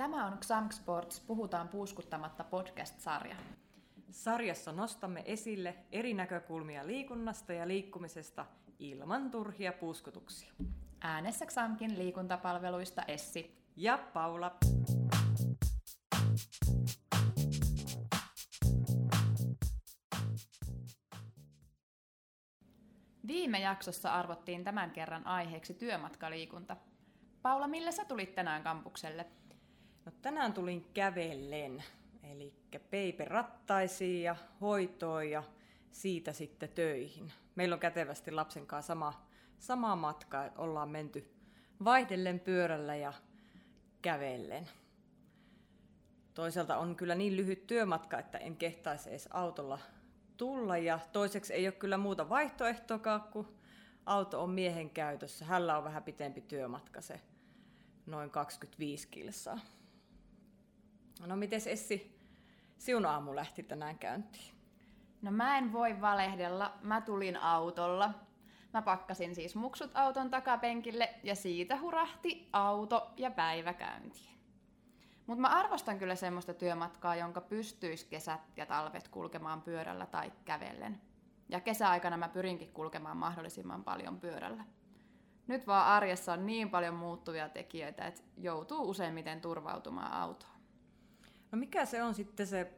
Tämä on Xamk Sports Puhutaan puuskuttamatta podcast-sarja. Sarjassa nostamme esille eri näkökulmia liikunnasta ja liikkumisesta ilman turhia puuskutuksia. Äänessä Xamkin liikuntapalveluista Essi ja Paula. Viime jaksossa arvottiin tämän kerran aiheeksi työmatkaliikunta. Paula, millä sä tulit tänään kampukselle? No, tänään tulin kävellen, eli peipe rattaisiin ja hoitoon ja siitä sitten töihin. Meillä on kätevästi lapsen kanssa sama, sama matka, ollaan menty vaihdellen pyörällä ja kävellen. Toisaalta on kyllä niin lyhyt työmatka, että en kehtaisi edes autolla tulla. Ja toiseksi ei ole kyllä muuta vaihtoehtoa, kun auto on miehen käytössä. Hällä on vähän pitempi työmatka, se noin 25 kilsaa. No miten Essi, sinun aamu lähti tänään käyntiin? No mä en voi valehdella, mä tulin autolla. Mä pakkasin siis muksut auton takapenkille ja siitä hurahti auto ja päivä käyntiin. Mutta mä arvostan kyllä semmoista työmatkaa, jonka pystyisi kesät ja talvet kulkemaan pyörällä tai kävellen. Ja kesäaikana mä pyrinkin kulkemaan mahdollisimman paljon pyörällä. Nyt vaan arjessa on niin paljon muuttuvia tekijöitä, että joutuu useimmiten turvautumaan autoon. No mikä se on sitten se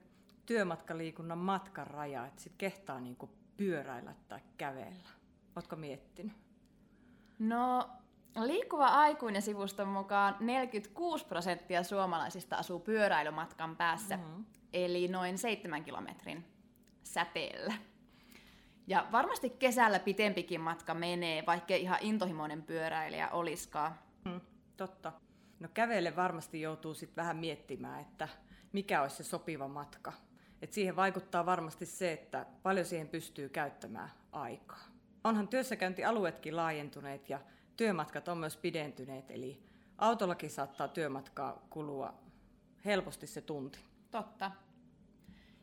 työmatkaliikunnan matkaraja, että sit kehtaa niinku pyöräillä tai kävellä? Oletko miettinyt? No Liikkuva aikuinen sivuston mukaan 46 prosenttia suomalaisista asuu pyöräilymatkan päässä, mm-hmm. eli noin 7 kilometrin säteellä. Ja varmasti kesällä pitempikin matka menee, vaikka ihan intohimoinen pyöräilijä olisikaan. Mm, totta. No kävelle varmasti joutuu sitten vähän miettimään, että mikä olisi se sopiva matka. Et siihen vaikuttaa varmasti se, että paljon siihen pystyy käyttämään aikaa. Onhan työssäkäyntialueetkin laajentuneet ja työmatkat on myös pidentyneet, eli autollakin saattaa työmatkaa kulua helposti se tunti. Totta.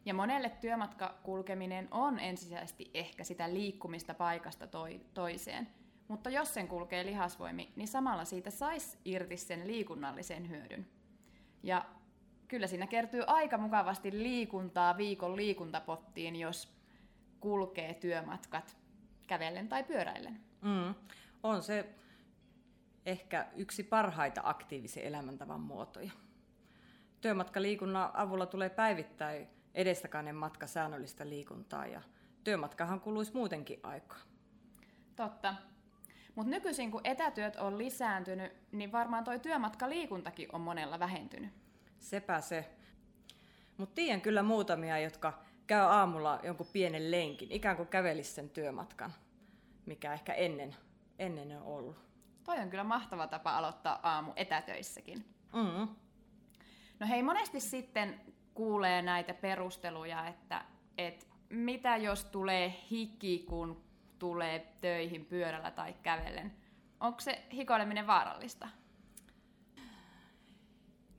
Ja monelle työmatkakulkeminen on ensisijaisesti ehkä sitä liikkumista paikasta toi, toiseen. Mutta jos sen kulkee lihasvoimi, niin samalla siitä saisi irti sen liikunnallisen hyödyn. Ja kyllä siinä kertyy aika mukavasti liikuntaa viikon liikuntapottiin, jos kulkee työmatkat kävellen tai pyöräillen. Mm on se ehkä yksi parhaita aktiivisen elämäntavan muotoja. Työmatkaliikunnan avulla tulee päivittäin edestakainen matka säännöllistä liikuntaa ja työmatkahan kuluisi muutenkin aikaa. Totta. Mutta nykyisin kun etätyöt on lisääntynyt, niin varmaan toi työmatkaliikuntakin on monella vähentynyt. Sepä se. Mutta tiedän kyllä muutamia, jotka käy aamulla jonkun pienen lenkin, ikään kuin kävelisi sen työmatkan, mikä ehkä ennen ennen on ollut. Toi on kyllä mahtava tapa aloittaa aamu etätöissäkin. Mm. No hei, monesti sitten kuulee näitä perusteluja, että, että mitä jos tulee hiki, kun tulee töihin pyörällä tai kävellen. Onko se hikoileminen vaarallista?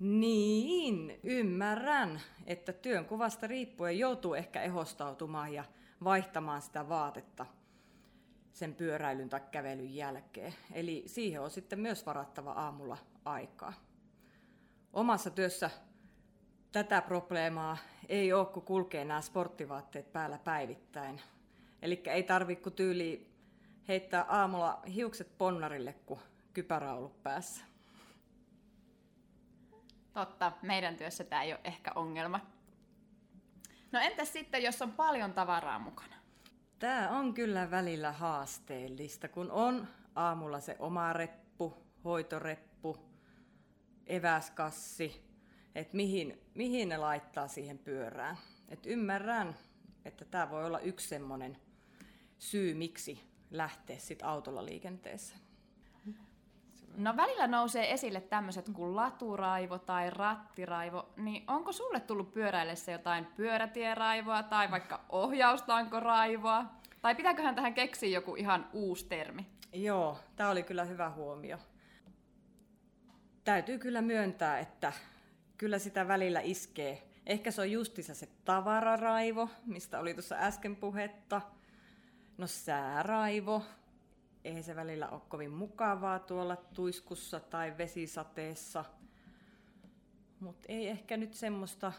Niin, ymmärrän, että työnkuvasta riippuen joutuu ehkä ehostautumaan ja vaihtamaan sitä vaatetta – sen pyöräilyn tai kävelyn jälkeen. Eli siihen on sitten myös varattava aamulla aikaa. Omassa työssä tätä probleemaa ei ole, kun kulkee nämä sporttivaatteet päällä päivittäin. Eli ei tarvitse tyyli heittää aamulla hiukset ponnarille, kun kypärä on ollut päässä. Totta, meidän työssä tämä ei ole ehkä ongelma. No entäs sitten, jos on paljon tavaraa mukana? Tämä on kyllä välillä haasteellista, kun on aamulla se oma reppu, hoitoreppu, eväskassi, että mihin, mihin ne laittaa siihen pyörään. Et ymmärrän, että tämä voi olla yksi semmoinen syy, miksi lähteä sit autolla liikenteeseen. No välillä nousee esille tämmöiset kuin laturaivo tai rattiraivo, niin onko sulle tullut pyöräillessä jotain pyörätieraivoa tai vaikka ohjaustankoraivoa? Tai pitääköhän tähän keksiä joku ihan uusi termi? Joo, tämä oli kyllä hyvä huomio. Täytyy kyllä myöntää, että kyllä sitä välillä iskee. Ehkä se on justissa se tavararaivo, mistä oli tuossa äsken puhetta. No sääraivo, eihän se välillä ole kovin mukavaa tuolla tuiskussa tai vesisateessa. Mutta ei ehkä nyt semmoista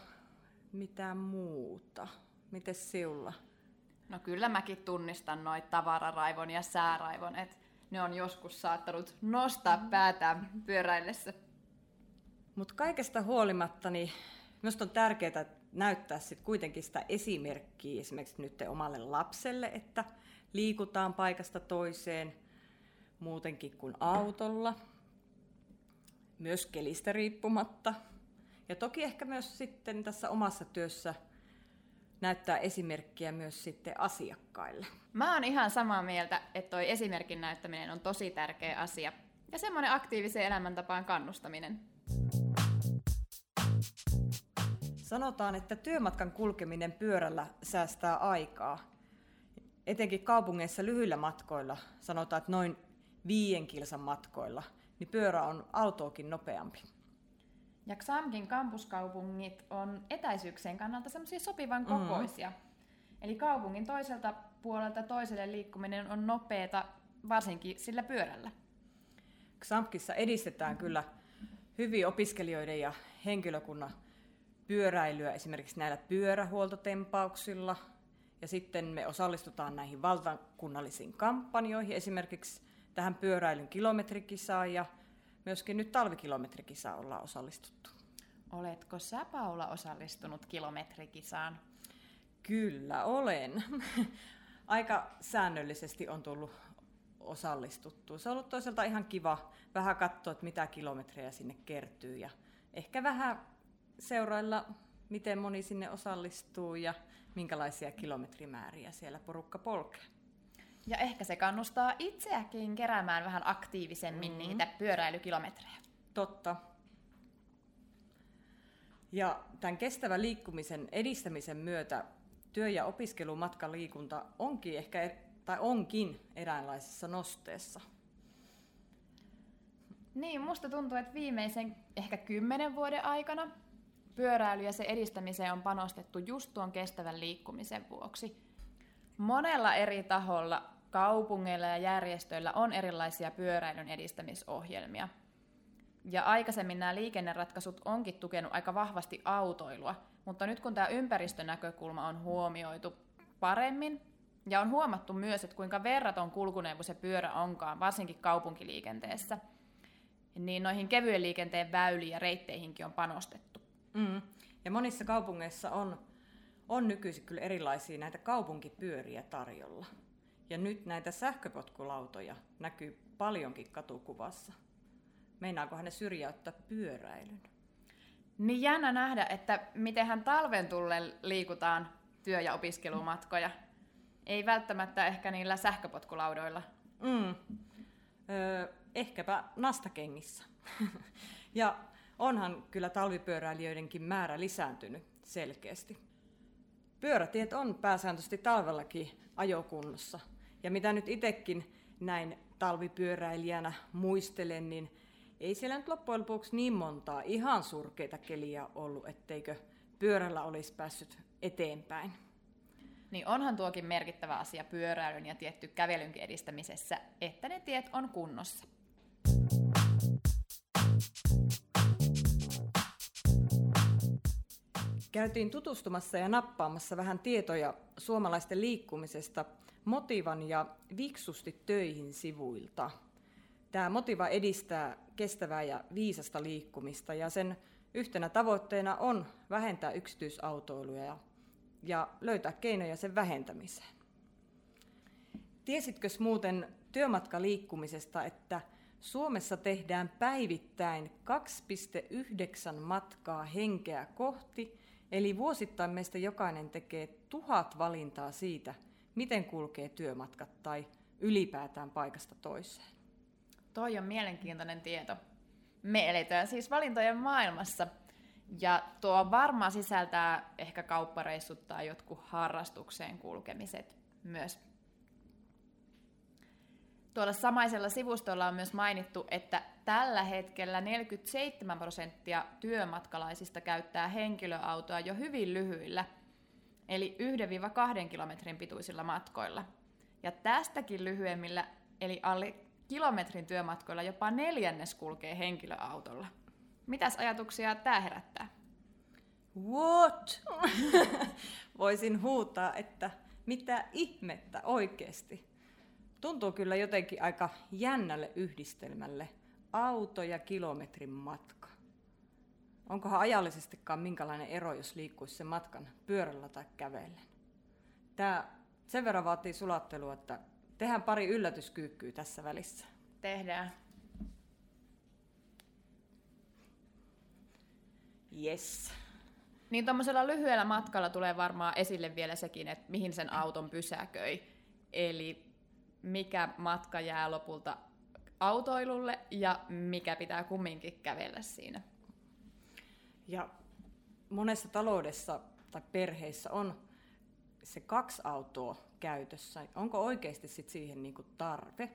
mitään muuta. Miten siulla? No kyllä mäkin tunnistan noit tavararaivon ja sääraivon, että ne on joskus saattanut nostaa päätään pyöräillessä. Mutta kaikesta huolimatta, niin minusta on tärkeää näyttää sit kuitenkin sitä esimerkkiä esimerkiksi nyt omalle lapselle, että liikutaan paikasta toiseen muutenkin kuin autolla, myös kelistä riippumatta. Ja toki ehkä myös sitten tässä omassa työssä näyttää esimerkkiä myös sitten asiakkaille. Mä oon ihan samaa mieltä, että toi esimerkin näyttäminen on tosi tärkeä asia. Ja semmoinen aktiiviseen elämäntapaan kannustaminen. Sanotaan, että työmatkan kulkeminen pyörällä säästää aikaa. Etenkin kaupungeissa lyhyillä matkoilla, sanotaan, että noin viien kilsan matkoilla, niin pyörä on autoakin nopeampi. Ja Xamkin kampuskaupungit on etäisyyksien kannalta semmoisia sopivan kokoisia. Mm. Eli kaupungin toiselta puolelta toiselle liikkuminen on nopeata, varsinkin sillä pyörällä. Xamkissa edistetään kyllä hyvin opiskelijoiden ja henkilökunnan pyöräilyä esimerkiksi näillä pyörähuoltotempauksilla. Ja sitten me osallistutaan näihin valtakunnallisiin kampanjoihin, esimerkiksi tähän pyöräilyn kilometrikisaan ja myöskin nyt talvikilometrikisaan ollaan osallistuttu. Oletko sä Paula osallistunut kilometrikisaan? Kyllä olen. Aika säännöllisesti on tullut osallistuttu. Se on ollut toisaalta ihan kiva vähän katsoa, että mitä kilometrejä sinne kertyy ja ehkä vähän seurailla, miten moni sinne osallistuu ja minkälaisia kilometrimääriä siellä porukka polkee. Ja ehkä se kannustaa itseäkin keräämään vähän aktiivisemmin mm-hmm. niitä pyöräilykilometrejä. Totta. Ja tämän kestävän liikkumisen edistämisen myötä työ- ja opiskelumatkaliikunta onkin ehkä e- tai onkin eräänlaisessa nosteessa. Niin, musta tuntuu, että viimeisen ehkä kymmenen vuoden aikana pyöräily ja se edistämiseen on panostettu just tuon kestävän liikkumisen vuoksi. Monella eri taholla, kaupungeilla ja järjestöillä on erilaisia pyöräilyn edistämisohjelmia. Ja aikaisemmin nämä liikenneratkaisut onkin tukenut aika vahvasti autoilua, mutta nyt kun tämä ympäristönäkökulma on huomioitu paremmin, ja on huomattu myös, että kuinka verraton kulkuneuvo se pyörä onkaan, varsinkin kaupunkiliikenteessä, niin noihin kevyen liikenteen väyliin ja reitteihinkin on panostettu. Mm. Ja monissa kaupungeissa on, on nykyisin kyllä erilaisia näitä kaupunkipyöriä tarjolla. Ja nyt näitä sähköpotkulautoja näkyy paljonkin katukuvassa. Meinaakohan ne syrjäyttää pyöräilyn? Niin jännä nähdä, että mitenhän talven tulle liikutaan työ- ja opiskelumatkoja. Ei välttämättä ehkä niillä sähköpotkulaudoilla. Mm. Öö, ehkäpä nastakengissä. ja onhan kyllä talvipyöräilijöidenkin määrä lisääntynyt selkeästi. Pyörätiet on pääsääntöisesti talvellakin ajokunnossa. Ja mitä nyt itsekin näin talvipyöräilijänä muistelen, niin ei siellä nyt loppujen lopuksi niin montaa ihan surkeita keliä ollut, etteikö pyörällä olisi päässyt eteenpäin. Niin onhan tuokin merkittävä asia pyöräilyn ja tietty kävelynkin edistämisessä, että ne tiet on kunnossa. Käytiin tutustumassa ja nappaamassa vähän tietoja suomalaisten liikkumisesta Motivan ja Viksusti töihin sivuilta. Tämä Motiva edistää kestävää ja viisasta liikkumista ja sen yhtenä tavoitteena on vähentää yksityisautoiluja ja, löytää keinoja sen vähentämiseen. Tiesitkö muuten työmatkaliikkumisesta, että Suomessa tehdään päivittäin 2,9 matkaa henkeä kohti Eli vuosittain meistä jokainen tekee tuhat valintaa siitä, miten kulkee työmatkat tai ylipäätään paikasta toiseen. Toi on mielenkiintoinen tieto. Me eletään siis valintojen maailmassa. Ja tuo varmaan sisältää ehkä kauppareissut tai jotkut harrastukseen kulkemiset myös Tuolla samaisella sivustolla on myös mainittu, että tällä hetkellä 47 prosenttia työmatkalaisista käyttää henkilöautoa jo hyvin lyhyillä, eli 1-2 kilometrin pituisilla matkoilla. Ja tästäkin lyhyemmillä, eli alle kilometrin työmatkoilla jopa neljännes kulkee henkilöautolla. Mitäs ajatuksia tämä herättää? What? Voisin huutaa, että mitä ihmettä oikeasti. Tuntuu kyllä jotenkin aika jännälle yhdistelmälle. Auto ja kilometrin matka. Onkohan ajallisestikaan minkälainen ero, jos liikkuisi sen matkan pyörällä tai kävellen? Tämä sen verran vaatii sulattelua, että tehdään pari yllätyskyykkyä tässä välissä. Tehdään. Yes. Niin tuommoisella lyhyellä matkalla tulee varmaan esille vielä sekin, että mihin sen auton pysäköi. Eli mikä matka jää lopulta autoilulle ja mikä pitää kumminkin kävellä siinä. Ja monessa taloudessa tai perheissä on se kaksi autoa käytössä. Onko oikeasti sit siihen niinku tarve?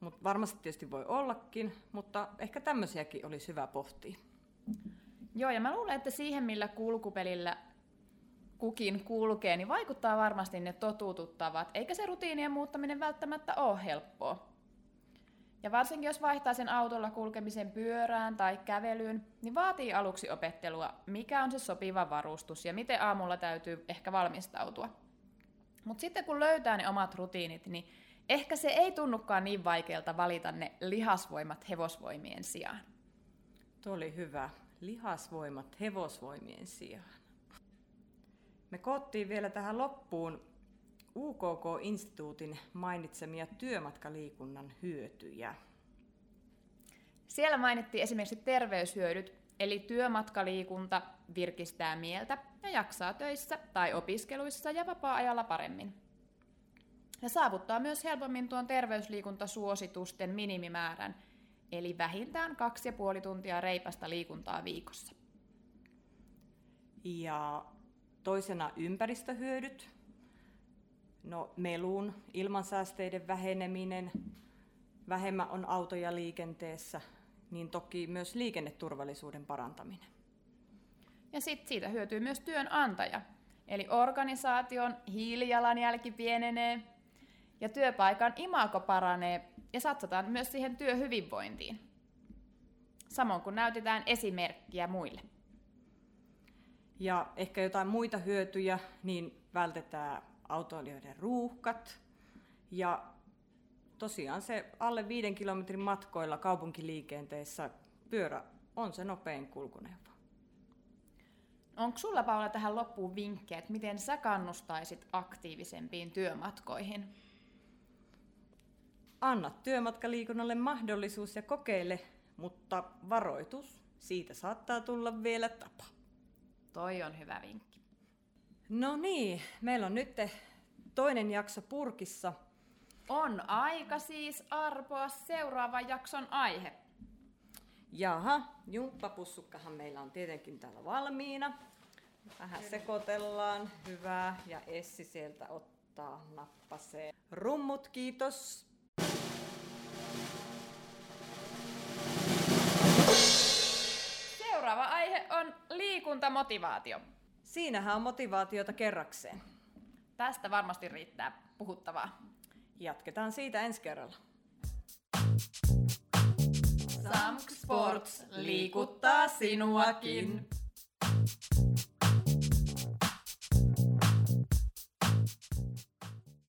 Mut varmasti tietysti voi ollakin, mutta ehkä tämmöisiäkin olisi hyvä pohtia. Joo, ja mä luulen, että siihen, millä kulkupelillä kukin kulkee, niin vaikuttaa varmasti ne totuututtavat, eikä se rutiinien muuttaminen välttämättä ole helppoa. Ja varsinkin jos vaihtaa sen autolla kulkemisen pyörään tai kävelyyn, niin vaatii aluksi opettelua, mikä on se sopiva varustus ja miten aamulla täytyy ehkä valmistautua. Mutta sitten kun löytää ne omat rutiinit, niin ehkä se ei tunnukaan niin vaikealta valita ne lihasvoimat hevosvoimien sijaan. Tuo oli hyvä. Lihasvoimat hevosvoimien sijaan. Me koottiin vielä tähän loppuun UKK-instituutin mainitsemia työmatkaliikunnan hyötyjä. Siellä mainittiin esimerkiksi terveyshyödyt, eli työmatkaliikunta virkistää mieltä ja jaksaa töissä tai opiskeluissa ja vapaa-ajalla paremmin. Ja saavuttaa myös helpommin tuon terveysliikuntasuositusten minimimäärän, eli vähintään kaksi ja puoli tuntia reipasta liikuntaa viikossa. Ja toisena ympäristöhyödyt, no melun, ilmansäästeiden väheneminen, vähemmän on autoja liikenteessä, niin toki myös liikenneturvallisuuden parantaminen. Ja sitten siitä hyötyy myös työnantaja. Eli organisaation hiilijalanjälki pienenee ja työpaikan imako paranee ja satsataan myös siihen työhyvinvointiin. Samoin kun näytetään esimerkkiä muille. Ja ehkä jotain muita hyötyjä, niin vältetään autoilijoiden ruuhkat. Ja tosiaan se alle viiden kilometrin matkoilla kaupunkiliikenteessä pyörä on se nopein kulkuneuvo. Onko sulla Paula tähän loppuun vinkkejä, että miten sä kannustaisit aktiivisempiin työmatkoihin? Anna työmatkaliikunnalle mahdollisuus ja kokeile, mutta varoitus, siitä saattaa tulla vielä tapa. Toi on hyvä vinkki. No niin, meillä on nyt toinen jakso purkissa. On aika siis arpoa seuraavan jakson aihe. Jaha, jumppapussukkahan meillä on tietenkin täällä valmiina. Vähän sekoitellaan, hyvä. Ja Essi sieltä ottaa nappaseen. Rummut, kiitos. Liikuntamotivaatio. Siinähän on motivaatiota kerrakseen. Tästä varmasti riittää puhuttavaa. Jatketaan siitä ensi kerralla. Samk Sports liikuttaa sinuakin.